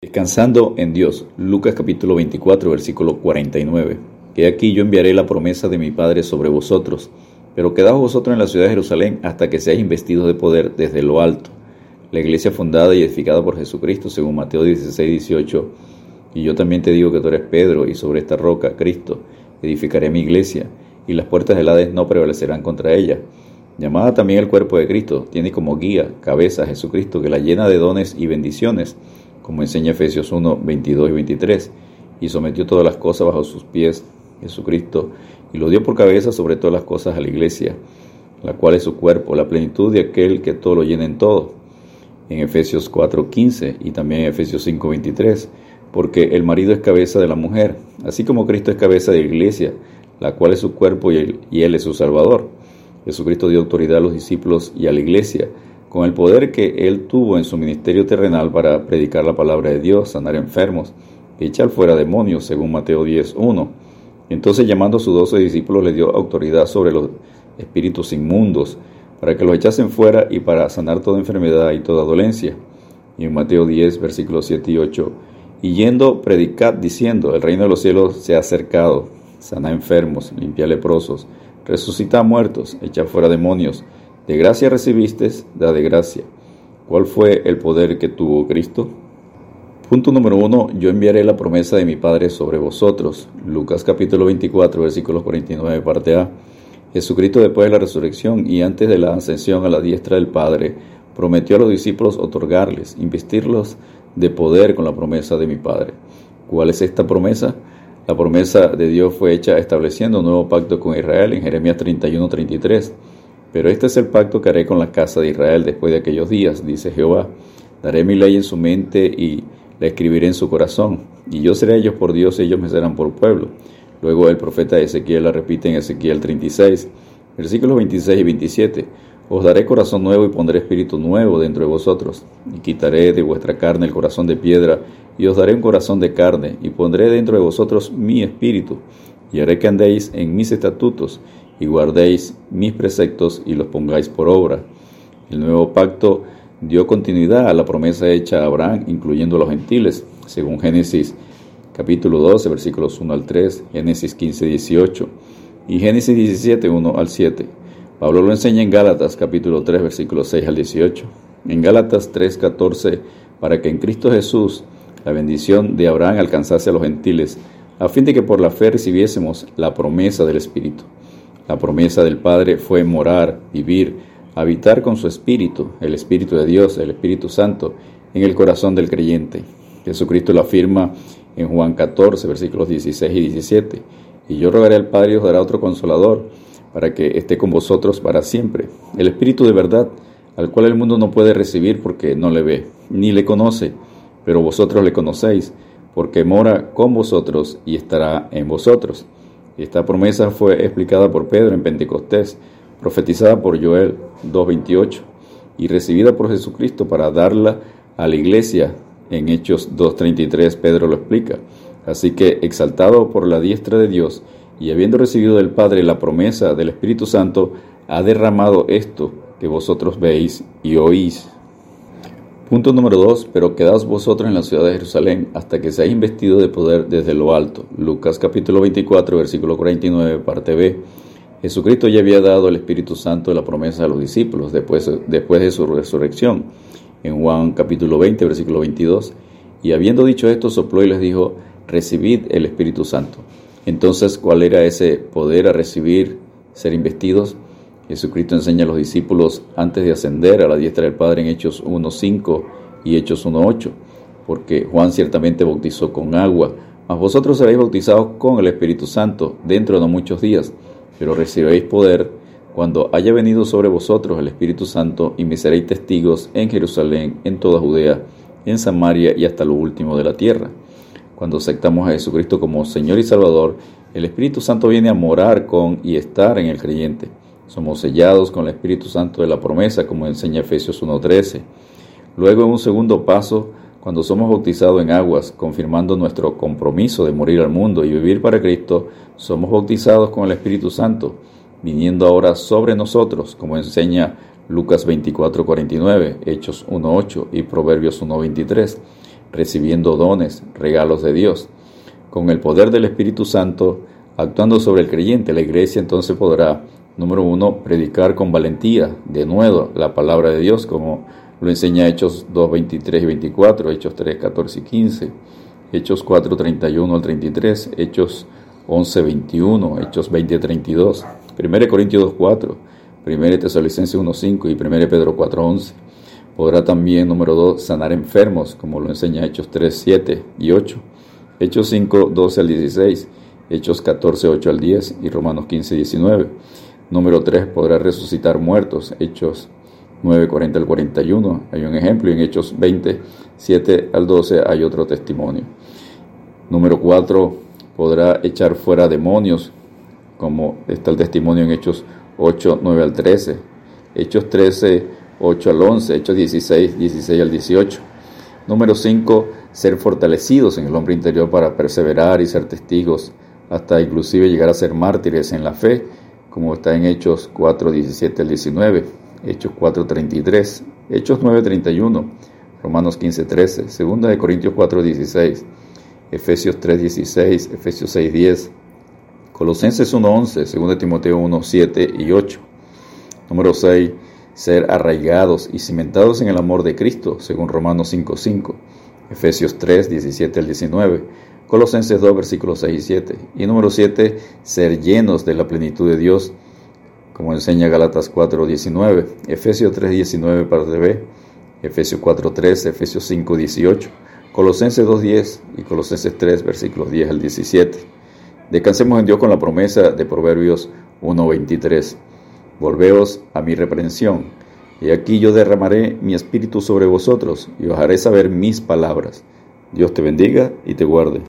Descansando en Dios. Lucas capítulo 24, versículo 49. Que aquí yo enviaré la promesa de mi Padre sobre vosotros, pero quedaos vosotros en la ciudad de Jerusalén hasta que seáis investidos de poder desde lo alto. La iglesia fundada y edificada por Jesucristo, según Mateo 16, 18. Y yo también te digo que tú eres Pedro, y sobre esta roca, Cristo, edificaré mi iglesia, y las puertas del Hades no prevalecerán contra ella. Llamada también el cuerpo de Cristo, tiene como guía, cabeza a Jesucristo, que la llena de dones y bendiciones como enseña Efesios 1, 22 y 23, y sometió todas las cosas bajo sus pies, Jesucristo, y lo dio por cabeza sobre todas las cosas a la iglesia, la cual es su cuerpo, la plenitud de aquel que todo lo llena en todo. En Efesios 4, 15 y también en Efesios 5, 23, porque el marido es cabeza de la mujer, así como Cristo es cabeza de la iglesia, la cual es su cuerpo y él, y él es su Salvador. Jesucristo dio autoridad a los discípulos y a la iglesia con el poder que él tuvo en su ministerio terrenal para predicar la palabra de Dios, sanar enfermos, echar fuera demonios, según Mateo 10.1. Entonces llamando a sus doce discípulos le dio autoridad sobre los espíritus inmundos, para que los echasen fuera y para sanar toda enfermedad y toda dolencia. Y en Mateo 10, versículos 7 y 8, y yendo, predicad diciendo, el reino de los cielos se ha acercado, sana enfermos, limpia leprosos, resucita muertos, echa fuera demonios, de gracia recibiste, da de gracia. ¿Cuál fue el poder que tuvo Cristo? Punto número uno, yo enviaré la promesa de mi Padre sobre vosotros. Lucas capítulo 24, versículos 49, parte A. Jesucristo después de la resurrección y antes de la ascensión a la diestra del Padre, prometió a los discípulos otorgarles, investirlos de poder con la promesa de mi Padre. ¿Cuál es esta promesa? La promesa de Dios fue hecha estableciendo un nuevo pacto con Israel en Jeremías 31, 33. Pero este es el pacto que haré con la casa de Israel después de aquellos días, dice Jehová. Daré mi ley en su mente y la escribiré en su corazón. Y yo seré ellos por Dios y ellos me serán por pueblo. Luego el profeta Ezequiel la repite en Ezequiel 36, versículos 26 y 27. Os daré corazón nuevo y pondré espíritu nuevo dentro de vosotros. Y quitaré de vuestra carne el corazón de piedra y os daré un corazón de carne. Y pondré dentro de vosotros mi espíritu. Y haré que andéis en mis estatutos y guardéis mis preceptos y los pongáis por obra. El nuevo pacto dio continuidad a la promesa hecha a Abraham, incluyendo a los gentiles, según Génesis capítulo 12, versículos 1 al 3, Génesis 15, 18 y Génesis 17, 1 al 7. Pablo lo enseña en Gálatas capítulo 3, versículos 6 al 18. En Gálatas 3, 14, para que en Cristo Jesús la bendición de Abraham alcanzase a los gentiles, a fin de que por la fe recibiésemos la promesa del Espíritu. La promesa del Padre fue morar, vivir, habitar con su Espíritu, el Espíritu de Dios, el Espíritu Santo, en el corazón del creyente. Jesucristo lo afirma en Juan 14, versículos 16 y 17. Y yo rogaré al Padre y os dará otro consolador, para que esté con vosotros para siempre. El Espíritu de verdad, al cual el mundo no puede recibir porque no le ve, ni le conoce, pero vosotros le conocéis, porque mora con vosotros y estará en vosotros. Esta promesa fue explicada por Pedro en Pentecostés, profetizada por Joel 2.28 y recibida por Jesucristo para darla a la iglesia. En Hechos 2.33 Pedro lo explica. Así que, exaltado por la diestra de Dios y habiendo recibido del Padre la promesa del Espíritu Santo, ha derramado esto que vosotros veis y oís. Punto número 2. Pero quedaos vosotros en la ciudad de Jerusalén hasta que seáis investido de poder desde lo alto. Lucas capítulo 24, versículo 49, parte B. Jesucristo ya había dado el Espíritu Santo de la promesa a los discípulos después, después de su resurrección. En Juan capítulo 20, versículo 22. Y habiendo dicho esto, sopló y les dijo, recibid el Espíritu Santo. Entonces, ¿cuál era ese poder a recibir, ser investidos? Jesucristo enseña a los discípulos antes de ascender a la diestra del Padre en Hechos 1.5 y Hechos 1.8, porque Juan ciertamente bautizó con agua, mas vosotros seréis bautizados con el Espíritu Santo dentro de muchos días, pero recibiréis poder cuando haya venido sobre vosotros el Espíritu Santo y me seréis testigos en Jerusalén, en toda Judea, en Samaria y hasta lo último de la tierra. Cuando aceptamos a Jesucristo como Señor y Salvador, el Espíritu Santo viene a morar con y estar en el creyente. Somos sellados con el Espíritu Santo de la promesa, como enseña Efesios 1.13. Luego, en un segundo paso, cuando somos bautizados en aguas, confirmando nuestro compromiso de morir al mundo y vivir para Cristo, somos bautizados con el Espíritu Santo, viniendo ahora sobre nosotros, como enseña Lucas 24.49, Hechos 1.8 y Proverbios 1.23. recibiendo dones, regalos de Dios. Con el poder del Espíritu Santo actuando sobre el creyente, la iglesia entonces podrá, número uno, predicar con valentía, de nuevo, la palabra de Dios, como lo enseña Hechos 2, 23 y 24, Hechos 3, 14 y 15, Hechos 4, 31 al 33, Hechos 11, 21, Hechos 20, 32, 1 Corintios 2, 4, 1 Tesalonicenses 1, 5 y 1 Pedro 4, 11. Podrá también, número 2, sanar enfermos, como lo enseña Hechos 3, 7 y 8, Hechos 5, 12 al 16, Hechos 14, 8 al 10 y Romanos 15, 19. Número 3, podrá resucitar muertos, Hechos 9, 40 al 41. Hay un ejemplo y en Hechos 20, 7 al 12 hay otro testimonio. Número 4, podrá echar fuera demonios, como está el testimonio en Hechos 8, 9 al 13. Hechos 13, 8 al 11. Hechos 16, 16 al 18. Número 5, ser fortalecidos en el hombre interior para perseverar y ser testigos, hasta inclusive llegar a ser mártires en la fe, como está en Hechos 4, 17 al 19. Hechos 4.33, Hechos 9.31, Romanos 15.13, 2 de Corintios 4.16, Efesios 3.16, Efesios 6.10, Colosenses 1.11, 2 de Timoteo 1.7 y 8. Número 6, ser arraigados y cimentados en el amor de Cristo, según Romanos 5.5, Efesios 3, 17 al 19, Colosenses 2, versículos 6 y 7. Y número 7, ser llenos de la plenitud de Dios, como enseña Galatas 4.19, Efesios 3.19 parte B, Efesios 4.13, Efesios 5.18, Colosenses 2.10 y Colosenses 3, versículos 10 al 17. Descansemos en Dios con la promesa de Proverbios 1.23. Volveos a mi reprensión, y aquí yo derramaré mi espíritu sobre vosotros, y os haré saber mis palabras. Dios te bendiga y te guarde.